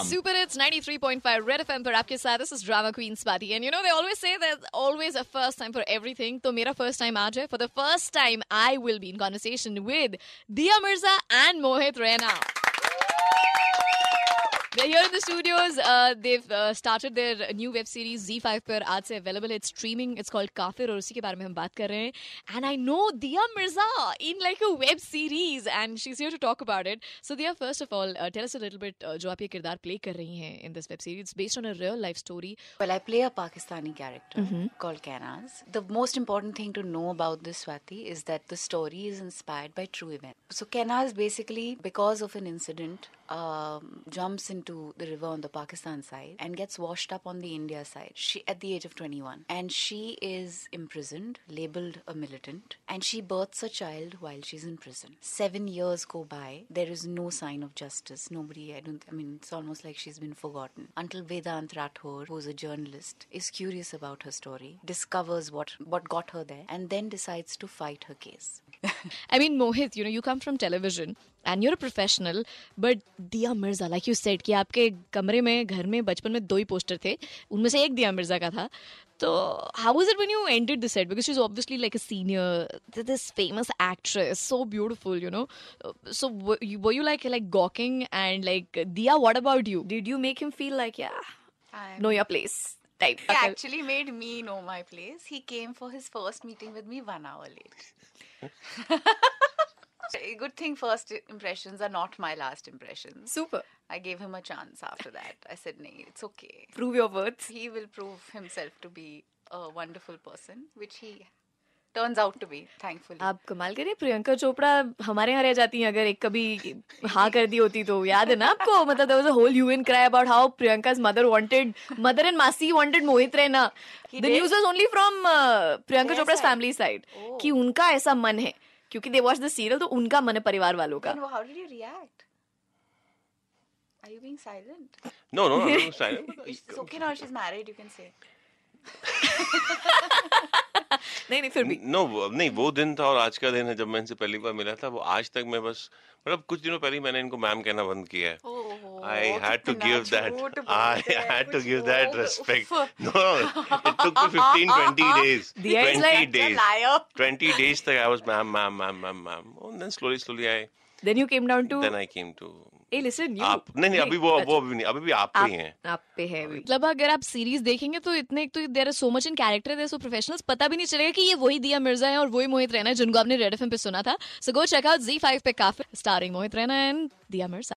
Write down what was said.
Um, Super it's 93.5 Red FM par aapke saath this is Drama Queen Swati, and you know they always say there's always a first time for everything. to mera first time Ajay. for the first time i will be in conversation with Dia Mirza and Mohit Raina they're here in the studios. Uh, they've uh, started their new web series ZEE5 Per ad se available. It's streaming. It's called Kafir. और usi ke बारे mein hum baat कर And I know Dia Mirza in like a web series and she's here to talk about it. So Dia, first of all, uh, tell us a little bit uh, जो आप ये play kar rahi hain in this web series. It's based on a real life story. Well, I play a Pakistani character mm-hmm. called Kanaz. The most important thing to know about this Swati is that the story is inspired by true events. So Kanaz basically, because of an incident um, jumps into the river on the Pakistan side and gets washed up on the India side. She at the age of 21, and she is imprisoned, labeled a militant, and she births a child while she's in prison. Seven years go by. There is no sign of justice. Nobody. I don't. I mean, it's almost like she's been forgotten until Vedant Rathore, who's a journalist, is curious about her story, discovers what what got her there, and then decides to fight her case. I mean, Mohit, you know, you come from television and you're a professional, but Dia Mirza, like you said, कि आपके कमरे में घर में बचपन में दो ही poster थे उनमें से एक दिया मिर्जा का था तो how was it when you entered the set because she is obviously like a senior this famous actress so beautiful you know so were you like like gawking and like Dia what about you did you make him feel like yeah no your place Type. He actually made me know my place. He came for his first meeting with me one hour late. A Good thing first impressions are not my last impressions. super I gave him a chance after that. I said, nee, it's okay. prove your worth He will prove himself to be a wonderful person, which he turns out to be thankfully आप कमाल करिए प्रियंका चोपड़ा हमारे यहाँ रह जाती हैं अगर एक कभी हाँ कर दी होती तो याद है ना आपको मतलब there was a whole hue cry about how Priyanka's mother wanted mother and मासी wanted Mohit Raina the news was only from Priyanka Chopra family side कि उनका ऐसा मन है क्योंकि दे वॉच द सीरियल तो उनका मन है परिवार वालों का how did you react Are you being silent? No, no, I'm not silent. it's okay now. She's married. You can say. नहीं नहीं फिर भी नो नहीं वो दिन था और आज का दिन है जब मैं इनसे पहली बार मिला था वो आज तक मैं बस मतलब कुछ दिनों पहले मैंने इनको मैम कहना बंद किया है I had to give that I had to give that respect no it took me 15 20 days 20 days 20 days तक I was ma'am ma'am ma'am ma'am ma'am and then slowly slowly I then you came down to then I came to hey listen you आप नहीं नहीं अभी वो वो अभी नहीं अभी भी आप पे ही हैं। आप पे है मतलब अगर आप सीरीज़ देखेंगे तो इतने एक तो there so much in character there so professionals पता भी नहीं चलेगा कि ये वही दिया मिर्ज़ा है और वही मोहित रैना है जिनको आपने रेड एफएम पे सुना था। So go check out Zee five पे काफ़ी स्टारिंग मोहित रैना एंड दिया मिर्ज़ा।